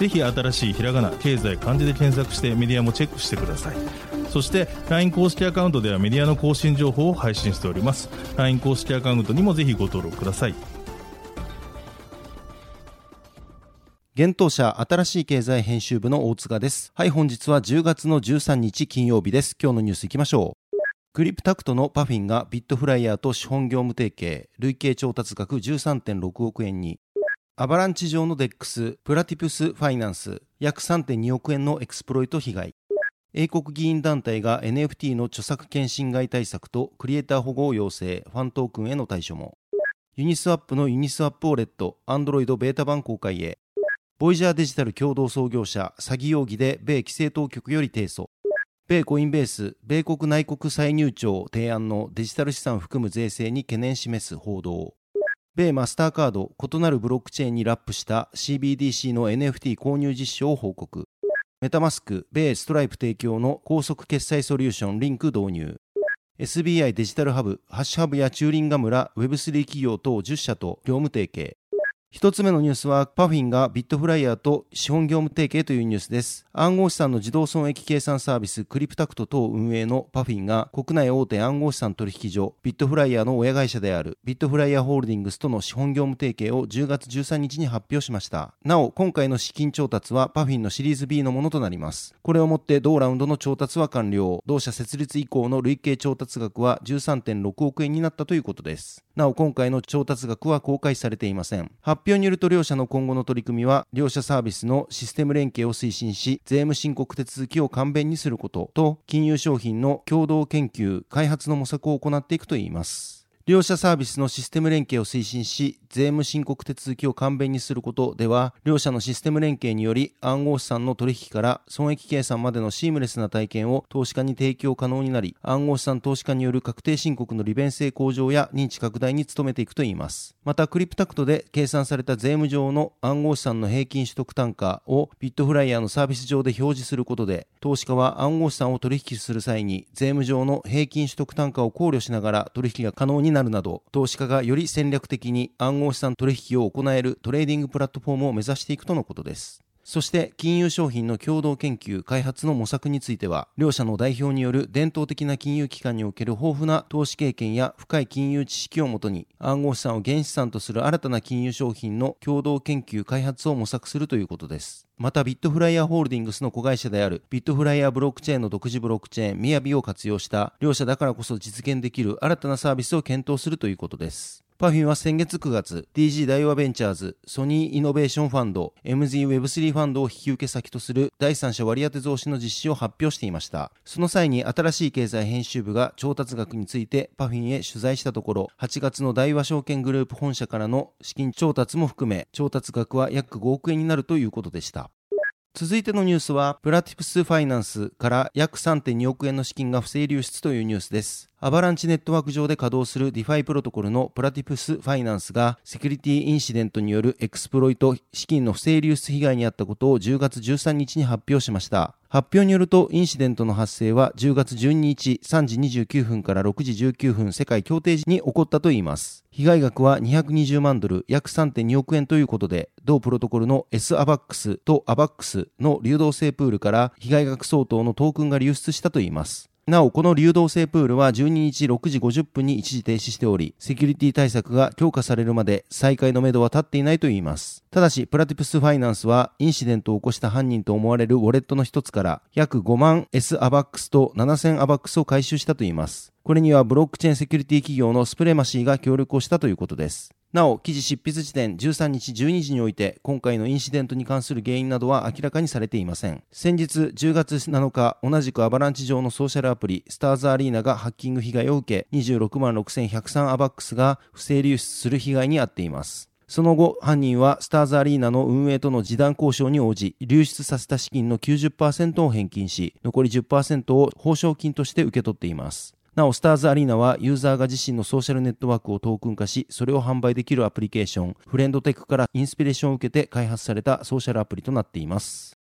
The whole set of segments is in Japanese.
ぜひ新しいひらがな経済漢字で検索してメディアもチェックしてくださいそして LINE 公式アカウントではメディアの更新情報を配信しております LINE 公式アカウントにもぜひご登録ください幻冬舎新しい経済編集部の大塚です。はい、本日は10月の13日金曜日です。今日のニュースいきましょう。クリプタクトのパフィンがビットフライヤーと資本業務提携、累計調達額13.6億円に、アバランチ上の DEX、プラティプスファイナンス、約3.2億円のエクスプロイト被害。英国議員団体が NFT の著作権侵害対策とクリエイター保護を要請、ファントークンへの対処も。ユニスワップのユニスワップウォレット、アンドロイドベータ版公開へ。ボイジャーデジタル共同創業者、詐欺容疑で米規制当局より提訴。米コインベース、米国内国歳入庁提案のデジタル資産含む税制に懸念示す報道。米マスターカード、異なるブロックチェーンにラップした CBDC の NFT 購入実証を報告。メタマスク、米ストライプ提供の高速決済ソリューションリンク導入。SBI デジタルハブ、ハッシュハブやチューリンガ村 Web3 企業等10社と業務提携。一つ目のニュースは、パフィンがビットフライヤーと資本業務提携というニュースです。暗号資産の自動損益計算サービス、クリプタクト等運営のパフィンが、国内大手暗号資産取引所、ビットフライヤーの親会社である、ビットフライヤーホールディングスとの資本業務提携を10月13日に発表しました。なお、今回の資金調達はパフィンのシリーズ B のものとなります。これをもって同ラウンドの調達は完了。同社設立以降の累計調達額は13.6億円になったということです。なお、今回の調達額は公開されていません。発発表によると両社の今後の取り組みは、両社サービスのシステム連携を推進し、税務申告手続きを簡便にすることと、金融商品の共同研究、開発の模索を行っていくといいます。両社サービスのシステム連携を推進し、税務申告手続きを簡便にすることでは、両社のシステム連携により暗号資産の取引から損益計算までのシームレスな体験を投資家に提供可能になり、暗号資産投資家による確定申告の利便性向上や認知拡大に努めていくといいます。また、クリプタクトで計算された税務上の暗号資産の平均取得単価をビットフライヤーのサービス上で表示することで、投資家は暗号資産を取引する際に税務上の平均取得単価を考慮しながら取引が可能になるなど、投資家がより戦略的に暗号資産取引を行えるトレーディングプラットフォームを目指していくとのことです。そして金融商品の共同研究開発の模索については両社の代表による伝統的な金融機関における豊富な投資経験や深い金融知識をもとに暗号資産を原資産とする新たな金融商品の共同研究開発を模索するということです。またビットフライヤーホールディングスの子会社であるビットフライヤーブロックチェーンの独自ブロックチェーンみやびを活用した両社だからこそ実現できる新たなサービスを検討するということです。パフィンは先月9月、DG 大和ベンチャーズ、ソニーイノベーションファンド、MZWeb3 ファンドを引き受け先とする第三者割当増資の実施を発表していました。その際に新しい経済編集部が調達額についてパフィンへ取材したところ、8月の大和証券グループ本社からの資金調達も含め、調達額は約5億円になるということでした。続いてのニュースは、プラティプスファイナンスから約3.2億円の資金が不正流出というニュースです。アバランチネットワーク上で稼働する DeFi プロトコルのプラティプスファイナンスがセキュリティインシデントによるエクスプロイト資金の不正流出被害に遭ったことを10月13日に発表しました。発表によるとインシデントの発生は10月12日3時29分から6時19分世界協定時に起こったといいます。被害額は220万ドル約3.2億円ということで、同プロトコルの SAVAX と AVAX の流動性プールから被害額相当のトークンが流出したといいます。なお、この流動性プールは12日6時50分に一時停止しており、セキュリティ対策が強化されるまで再開のめどは立っていないといいます。ただし、プラティプスファイナンスは、インシデントを起こした犯人と思われるウォレットの一つから、約5万 S アバックスと7000アバックスを回収したといいます。これにはブロックチェーンセキュリティ企業のスプレマシーが協力をしたということです。なお、記事執筆時点13日12時において、今回のインシデントに関する原因などは明らかにされていません。先日10月7日、同じくアバランチ上のソーシャルアプリ、スターズアリーナがハッキング被害を受け、26万6103アバックスが不正流出する被害に遭っています。その後、犯人はスターズアリーナの運営との示談交渉に応じ、流出させた資金の90%を返金し、残り10%を報奨金として受け取っています。なお、スターズアリーナはユーザーが自身のソーシャルネットワークをトークン化し、それを販売できるアプリケーション、フレンドテックからインスピレーションを受けて開発されたソーシャルアプリとなっています。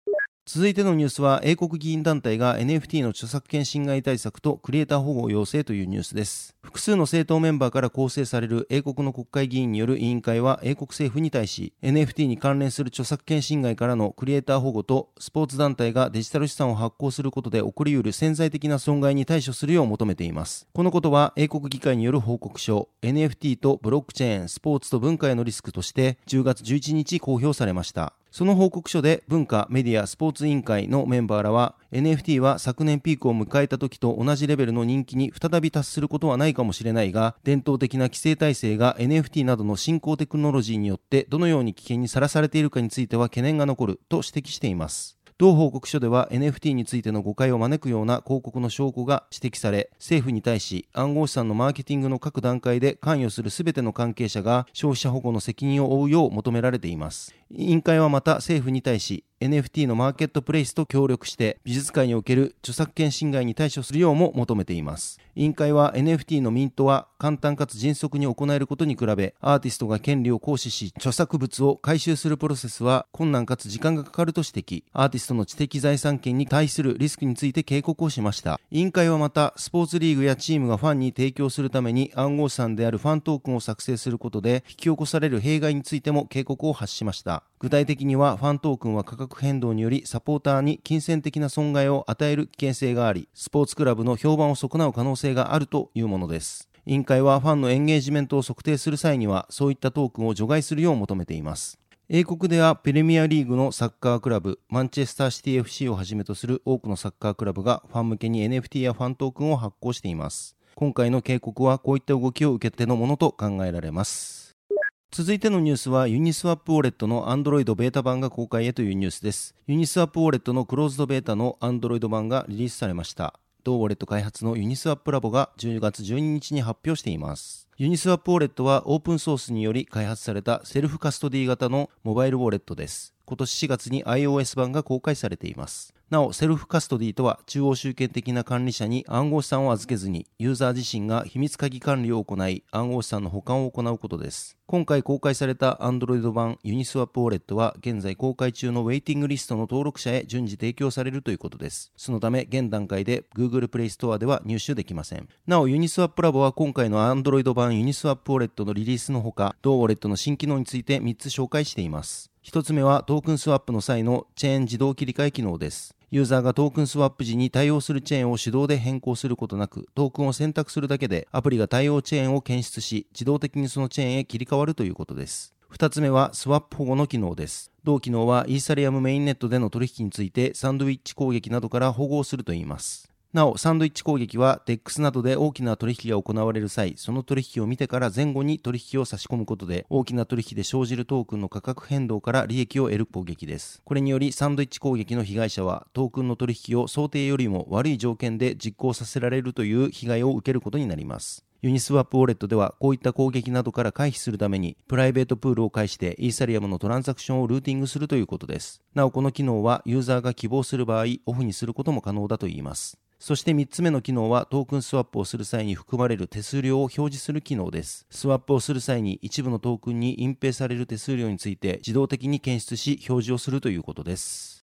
続いてのニュースは、英国議員団体が NFT の著作権侵害対策とクリエイター保護を要請というニュースです。複数の政党メンバーから構成される英国の国会議員による委員会は英国政府に対し、NFT に関連する著作権侵害からのクリエイター保護と、スポーツ団体がデジタル資産を発行することで起こり得る潜在的な損害に対処するよう求めています。このことは、英国議会による報告書、NFT とブロックチェーン、スポーツと文化へのリスクとして、10月11日公表されました。その報告書で文化、メディア、スポーツ委員会のメンバーらは NFT は昨年ピークを迎えた時と同じレベルの人気に再び達することはないかもしれないが伝統的な規制体制が NFT などの新興テクノロジーによってどのように危険にさらされているかについては懸念が残ると指摘しています。同報告書では NFT についての誤解を招くような広告の証拠が指摘され、政府に対し暗号資産のマーケティングの各段階で関与する全ての関係者が消費者保護の責任を負うよう求められています。委員会はまた政府に対し NFT のマーケットプレイスと協力して美術界における著作権侵害に対処するようも求めています。委員会は NFT のミントは簡単かつ迅速に行えることに比べアーティストが権利を行使し著作物を回収するプロセスは困難かつ時間がかかると指摘。アーティストの知的財産権に対するリスクについて警告をしました。委員会はまたスポーツリーグやチームがファンに提供するために暗号資産であるファントークンを作成することで引き起こされる弊害についても警告を発しました。具体的にはファントークンは価格変動によりサポーターに金銭的な損害を与える危険性があり、スポーツクラブの評判を損なう可能性があるというものです。委員会はファンのエンゲージメントを測定する際には、そういったトークンを除外するよう求めています。英国ではプレミアリーグのサッカークラブ、マンチェスターシティ FC をはじめとする多くのサッカークラブがファン向けに NFT やファントークンを発行しています。今回の警告はこういった動きを受けてのものと考えられます。続いてのニュースはユニスワップウォレットの Android ベータ版が公開へというニュースです。ユニスワップウォレットのクローズドベータの Android 版がリリースされました。同ウォレット開発のユニスワップラボが10月12日に発表しています。ユニスワップウォレットはオープンソースにより開発されたセルフカストディ型のモバイルウォレットです。今年4月に iOS 版が公開されています。なお、セルフカストディとは中央集権的な管理者に暗号資産を預けずに、ユーザー自身が秘密鍵管理を行い、暗号資産の保管を行うことです。今回公開された Android 版ユニスワップウォレットは、現在公開中のウェイティングリストの登録者へ順次提供されるということです。そのため、現段階で Google Play Store では入手できません。なお、ユニスワップラボは今回の Android 版ユニスワップウォレットのリリースのほか、同ウォレットの新機能について3つ紹介しています。1つ目はトークンスワップの際のチェーン自動切り替え機能です。ユーザーがトークンスワップ時に対応するチェーンを手動で変更することなく、トークンを選択するだけでアプリが対応チェーンを検出し、自動的にそのチェーンへ切り替わるということです。2つ目はスワップ保護の機能です。同機能はイーサリアムメインネットでの取引についてサンドウィッチ攻撃などから保護をするといいます。なお、サンドイッチ攻撃は DEX などで大きな取引が行われる際、その取引を見てから前後に取引を差し込むことで、大きな取引で生じるトークンの価格変動から利益を得る攻撃です。これにより、サンドイッチ攻撃の被害者は、トークンの取引を想定よりも悪い条件で実行させられるという被害を受けることになります。ユニスワップウォレットではこういった攻撃などから回避するためにプライベートプールを介してイーサリアムのトランザクションをルーティングするということです。なおこの機能はユーザーが希望する場合オフにすることも可能だといいます。そして3つ目の機能はトークンスワップをする際に含まれる手数料を表示する機能です。スワップをする際に一部のトークンに隠蔽される手数料について自動的に検出し表示をするということです。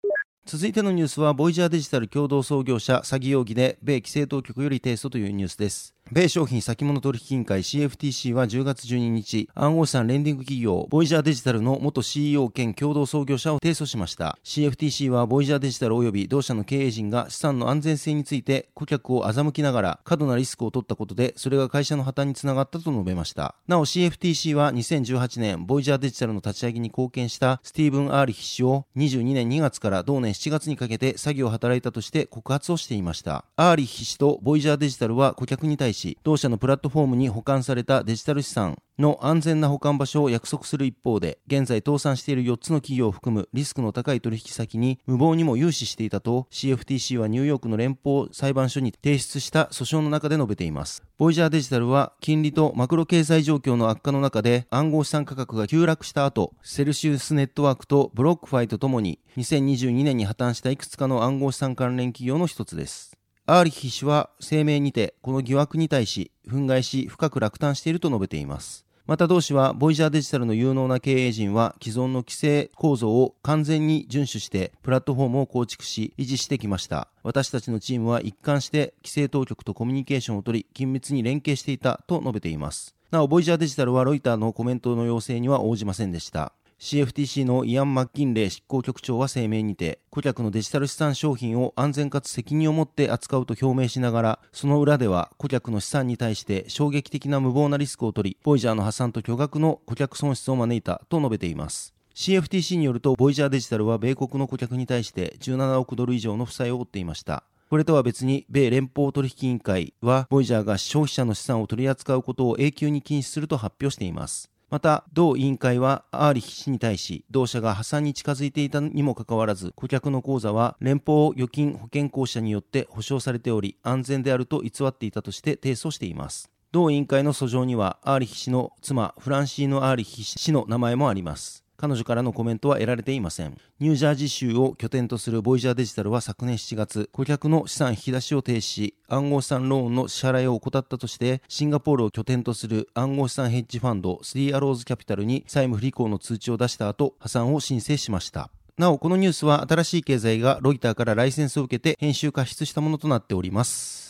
続いてのニュースは、ボイジャーデジタル共同創業者詐欺容疑で米規制当局より提訴というニュースです。米商品先物取引委員会 CFTC は10月12日、暗号資産レンディング企業、ボイジャーデジタルの元 CEO 兼共同創業者を提訴しました。CFTC はボイジャーデジタル及び同社の経営陣が資産の安全性について顧客を欺きながら過度なリスクを取ったことで、それが会社の破綻につながったと述べました。なお CFTC は2018年、ボイジャーデジタルの立ち上げに貢献したスティーブン・アーリヒ氏を22年2月から同年7月にかけて詐欺を働いたとして告発をしていました。アーリヒ氏とボイジャーデジタルは顧客に対しし、同社のプラットフォームに保管されたデジタル資産の安全な保管場所を約束する一方で、現在倒産している4つの企業を含むリスクの高い取引先に無謀にも融資していたと CFTC はニューヨークの連邦裁判所に提出した訴訟の中で述べています。ボイジャーデジタルは金利とマクロ経済状況の悪化の中で暗号資産価格が急落した後、セルシウスネットワークとブロックファイとともに2022年に破綻したいくつかの暗号資産関連企業の一つです。アーリヒ氏は声明にてこの疑惑に対し憤慨し深く落胆していると述べています。また同氏は、ボイジャーデジタルの有能な経営陣は、既存の規制構造を完全に遵守して、プラットフォームを構築し、維持してきました。私たちのチームは一貫して規制当局とコミュニケーションをとり、緊密に連携していたと述べています。なお、ボイジャーデジタルはロイターのコメントの要請には応じませんでした。CFTC のイアン・マッキンレイ執行局長は声明にて、顧客のデジタル資産商品を安全かつ責任を持って扱うと表明しながら、その裏では顧客の資産に対して衝撃的な無謀なリスクを取り、ボイジャーの破産と巨額の顧客損失を招いたと述べています。CFTC によると、ボイジャーデジタルは米国の顧客に対して17億ドル以上の負債を負っていました。これとは別に、米連邦取引委員会は、ボイジャーが消費者の資産を取り扱うことを永久に禁止すると発表しています。また、同委員会はアーリヒ氏に対し、同社が破産に近づいていたにもかかわらず、顧客の口座は連邦預金保険公社によって保証されており、安全であると偽っていたとして提訴しています。同委員会の訴状には、アーリヒ氏の妻、フランシーノ・アーリヒ氏の名前もあります。彼女からのコメントは得られていません。ニュージャージー州を拠点とするボイジャーデジタルは昨年7月、顧客の資産引き出しを停止し、暗号資産ローンの支払いを怠ったとして、シンガポールを拠点とする暗号資産ヘッジファンド、3アローズキャピタルに債務不履行の通知を出した後、破産を申請しました。なお、このニュースは新しい経済がロイターからライセンスを受けて編集加筆したものとなっております。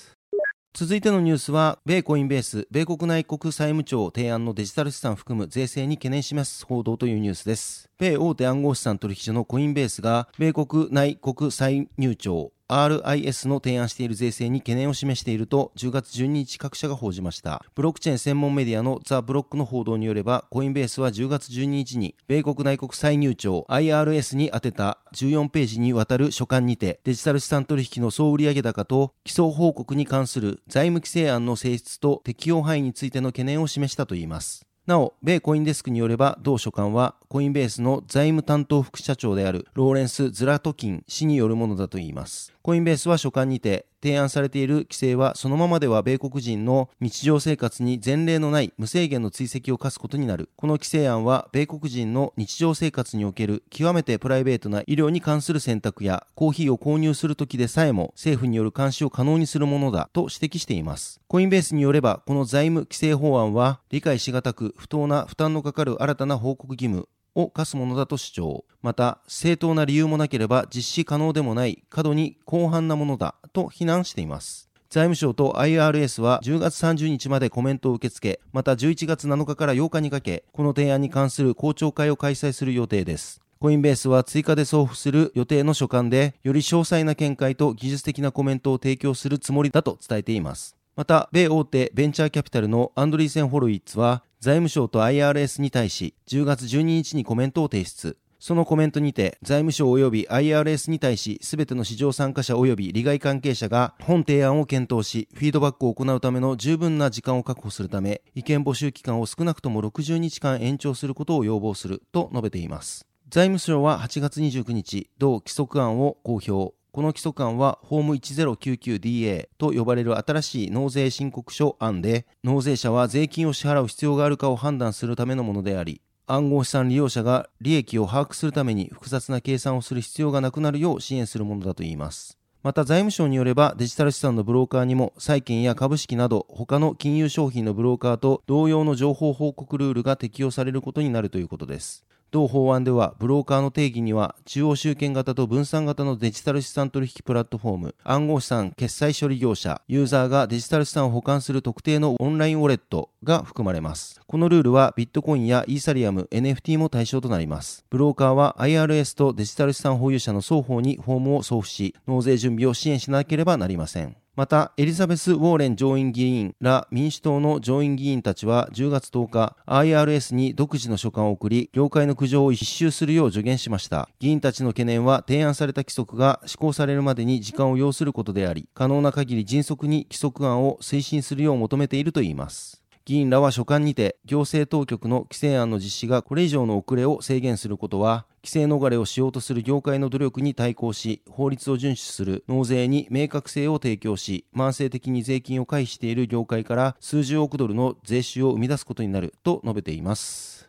続いてのニュースは、米コインベース、米国内国債務庁提案のデジタル資産含む税制に懸念します報道というニュースです。米大手暗号資産取引所のコインベースが、米国内国債入庁 RIS の提案している税制に懸念を示していると10月12日各社が報じました。ブロックチェーン専門メディアのザ・ブロックの報道によれば、コインベースは10月12日に米国内国再入庁 IRS に宛てた14ページにわたる書簡にてデジタル資産取引の総売上高と基礎報告に関する財務規制案の性質と適用範囲についての懸念を示したといいます。なお、米コインデスクによれば、同書簡は、コインベースの財務担当副社長であるローレンス・ズラトキン氏によるものだといいます。コインベースは書簡にて、提案されている規制はそのままでは米国人の日常生活に前例のない無制限の追跡を課すことになる。この規制案は米国人の日常生活における極めてプライベートな医療に関する選択やコーヒーを購入するときでさえも政府による監視を可能にするものだと指摘しています。コインベースによればこの財務規制法案は理解しがたく不当な負担のかかる新たな報告義務を課すものだと主張。また、正当な理由もなければ実施可能でもない過度に広範なものだと非難しています。財務省と IRS は10月30日までコメントを受け付け、また11月7日から8日にかけ、この提案に関する公聴会を開催する予定です。コインベースは追加で送付する予定の書簡で、より詳細な見解と技術的なコメントを提供するつもりだと伝えています。また、米大手ベンチャーキャピタルのアンドリーセン・ホロイッツは、財務省と IRS に対し、10月12日にコメントを提出。そのコメントにて、財務省及び IRS に対し、すべての市場参加者及び利害関係者が本提案を検討し、フィードバックを行うための十分な時間を確保するため、意見募集期間を少なくとも60日間延長することを要望すると述べています。財務省は8月29日、同規則案を公表。この規則案は、ホーム 1099DA と呼ばれる新しい納税申告書案で、納税者は税金を支払う必要があるかを判断するためのものであり、暗号資産利用者が利益を把握するために複雑な計算をする必要がなくなるよう支援するものだといいます。また財務省によればデジタル資産のブローカーにも債券や株式など他の金融商品のブローカーと同様の情報報告ルールが適用されることになるということです。同法案では、ブローカーの定義には、中央集権型と分散型のデジタル資産取引プラットフォーム、暗号資産決済処理業者、ユーザーがデジタル資産を保管する特定のオンラインウォレットが含まれます。このルールは、ビットコインやイーサリアム、NFT も対象となります。ブローカーは IRS とデジタル資産保有者の双方にフォームを送付し、納税準備を支援しなければなりません。また、エリザベス・ウォーレン上院議員ら民主党の上院議員たちは10月10日、IRS に独自の書簡を送り、業界の苦情を一周するよう助言しました。議員たちの懸念は、提案された規則が施行されるまでに時間を要することであり、可能な限り迅速に規則案を推進するよう求めているといいます。議員らは所管にて行政当局の規制案の実施がこれ以上の遅れを制限することは規制逃れをしようとする業界の努力に対抗し法律を遵守する納税に明確性を提供し慢性的に税金を回避している業界から数十億ドルの税収を生み出すことになると述べています。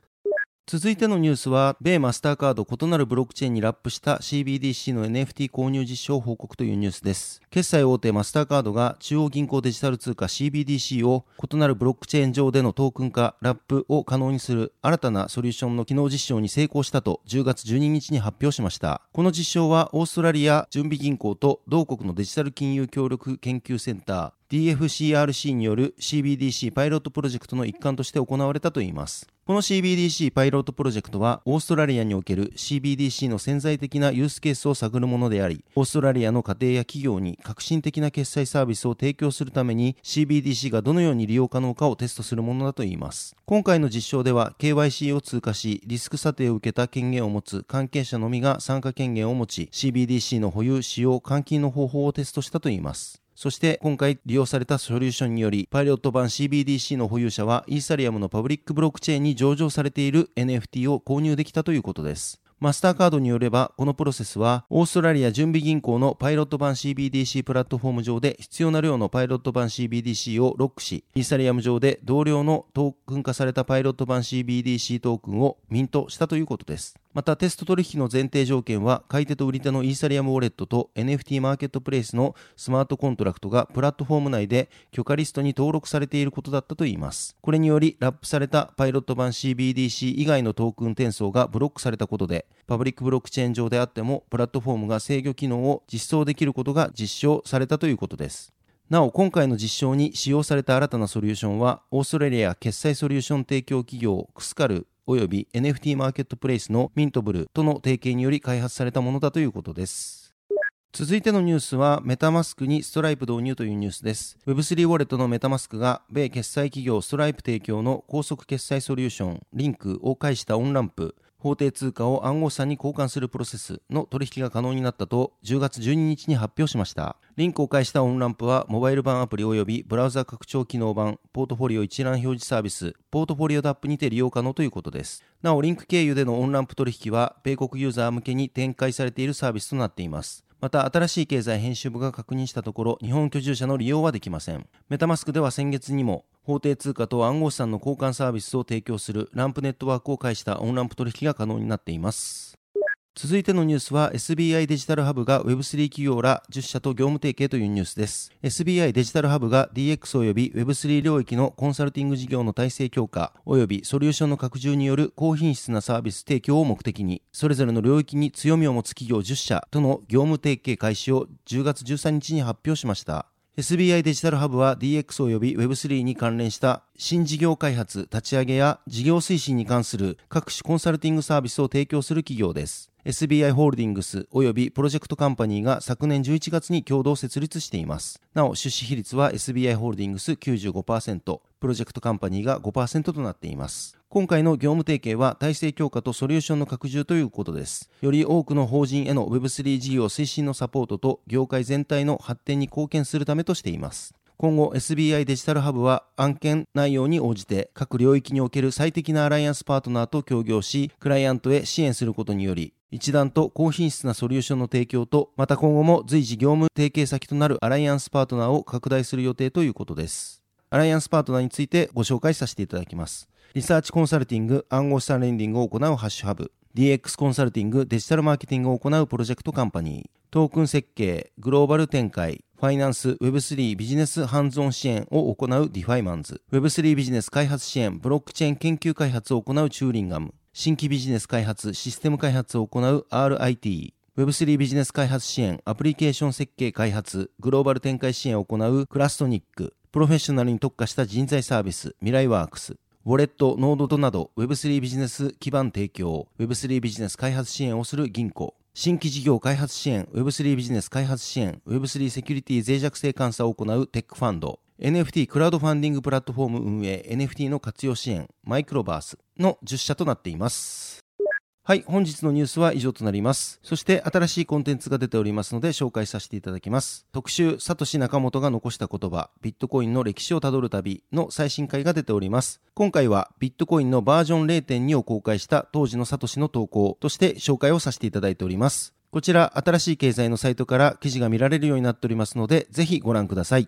続いてのニュースは、米マスターカード異なるブロックチェーンにラップした CBDC の NFT 購入実証報告というニュースです。決済大手マスターカードが中央銀行デジタル通貨 CBDC を異なるブロックチェーン上でのトークン化、ラップを可能にする新たなソリューションの機能実証に成功したと10月12日に発表しました。この実証はオーストラリア準備銀行と同国のデジタル金融協力研究センター DFCRC による CBDC パイロットプロジェクトの一環として行われたといいます。この CBDC パイロットプロジェクトは、オーストラリアにおける CBDC の潜在的なユースケースを探るものであり、オーストラリアの家庭や企業に革新的な決済サービスを提供するために CBDC がどのように利用可能かをテストするものだといいます。今回の実証では、KYC を通過し、リスク査定を受けた権限を持つ関係者のみが参加権限を持ち、CBDC の保有、使用、換金の方法をテストしたといいます。そして今回利用されたソリューションにより、パイロット版 CBDC の保有者はイーサリアムのパブリックブロックチェーンに上場されている NFT を購入できたということです。マスターカードによれば、このプロセスは、オーストラリア準備銀行のパイロット版 CBDC プラットフォーム上で必要な量のパイロット版 CBDC をロックし、イーサリアム上で同量のトークン化されたパイロット版 CBDC トークンをミントしたということです。またテスト取引の前提条件は買い手と売り手のイーサリアムウォレットと NFT マーケットプレイスのスマートコントラクトがプラットフォーム内で許可リストに登録されていることだったといいます。これによりラップされたパイロット版 CBDC 以外のトークン転送がブロックされたことでパブリックブロックチェーン上であってもプラットフォームが制御機能を実装できることが実証されたということです。なお、今回の実証に使用された新たなソリューションは、オーストラリア決済ソリューション提供企業クスカル及び NFT マーケットプレイスのミンタブルとの提携により開発されたものだということです。続いてのニュースは、メタマスクにストライプ導入というニュースです。Web3 ウォレットのメタマスクが、米決済企業ストライプ提供の高速決済ソリューション、リンクを介したオンランプ、法定通貨を暗号資産に交換するプロセスの取引が可能になったと10月12日に発表しました。リンクを介したオンランプはモバイル版アプリ及びブラウザ拡張機能版ポートフォリオ一覧表示サービスポートフォリオダップにて利用可能ということです。なおリンク経由でのオンランプ取引は米国ユーザー向けに展開されているサービスとなっています。また新しい経済編集部が確認したところ日本居住者の利用はできません。メタマスクでは先月にも法定通貨と暗号資産の交換サービスを提供するランプネットワークを介したオンランプ取引が可能になっています。続いてのニュースは SBI デジタルハブが Web3 企業ら10社と業務提携というニュースです。SBI デジタルハブが DX 及び Web3 領域のコンサルティング事業の体制強化及びソリューションの拡充による高品質なサービス提供を目的に、それぞれの領域に強みを持つ企業10社との業務提携開始を10月13日に発表しました。SBI デジタルハブは DX 及び Web3 に関連した新事業開発、立ち上げや事業推進に関する各種コンサルティングサービスを提供する企業です。SBI ホールディングス及びプロジェクトカンパニーが昨年11月に共同設立しています。なお、出資比率は SBI ホールディングス95%、プロジェクトカンパニーが5%となっています。今回の業務提携は体制強化とソリューションの拡充ということです。より多くの法人への Web3 事業推進のサポートと業界全体の発展に貢献するためとしています。今後 SBI デジタルハブは案件内容に応じて各領域における最適なアライアンスパートナーと協業し、クライアントへ支援することにより、一段と高品質なソリューションの提供と、また今後も随時業務提携先となるアライアンスパートナーを拡大する予定ということです。アライアンスパートナーについてご紹介させていただきます。リサーチコンサルティング、暗号資産レンディングを行うハッシュハブ、DX コンサルティング、デジタルマーケティングを行うプロジェクトカンパニー、トークン設計、グローバル展開、ファイナンス、Web3 ビジネスハンズオン支援を行うディファイマンズ、Web3 ビジネス開発支援、ブロックチェーン研究開発を行うチューリンガム、新規ビジネス開発、システム開発を行う RIT、Web3 ビジネス開発支援、アプリケーション設計開発、グローバル展開支援を行うクラストニック、プロフェッショナルに特化した人材サービス、未来ワークス、ウォレット、ノードとなど Web3 ビジネス基盤提供、Web3 ビジネス開発支援をする銀行、新規事業開発支援、Web3 ビジネス開発支援、Web3 セキュリティ脆弱性監査を行うテックファンド、NFT クラウドファンディングプラットフォーム運営、NFT の活用支援、マイクロバースの10社となっています。はい、本日のニュースは以上となります。そして新しいコンテンツが出ておりますので紹介させていただきます。特集、サトシナカモトが残した言葉、ビットコインの歴史をたどる旅の最新回が出ております。今回はビットコインのバージョン0.2を公開した当時のサトシの投稿として紹介をさせていただいております。こちら、新しい経済のサイトから記事が見られるようになっておりますので、ぜひご覧ください。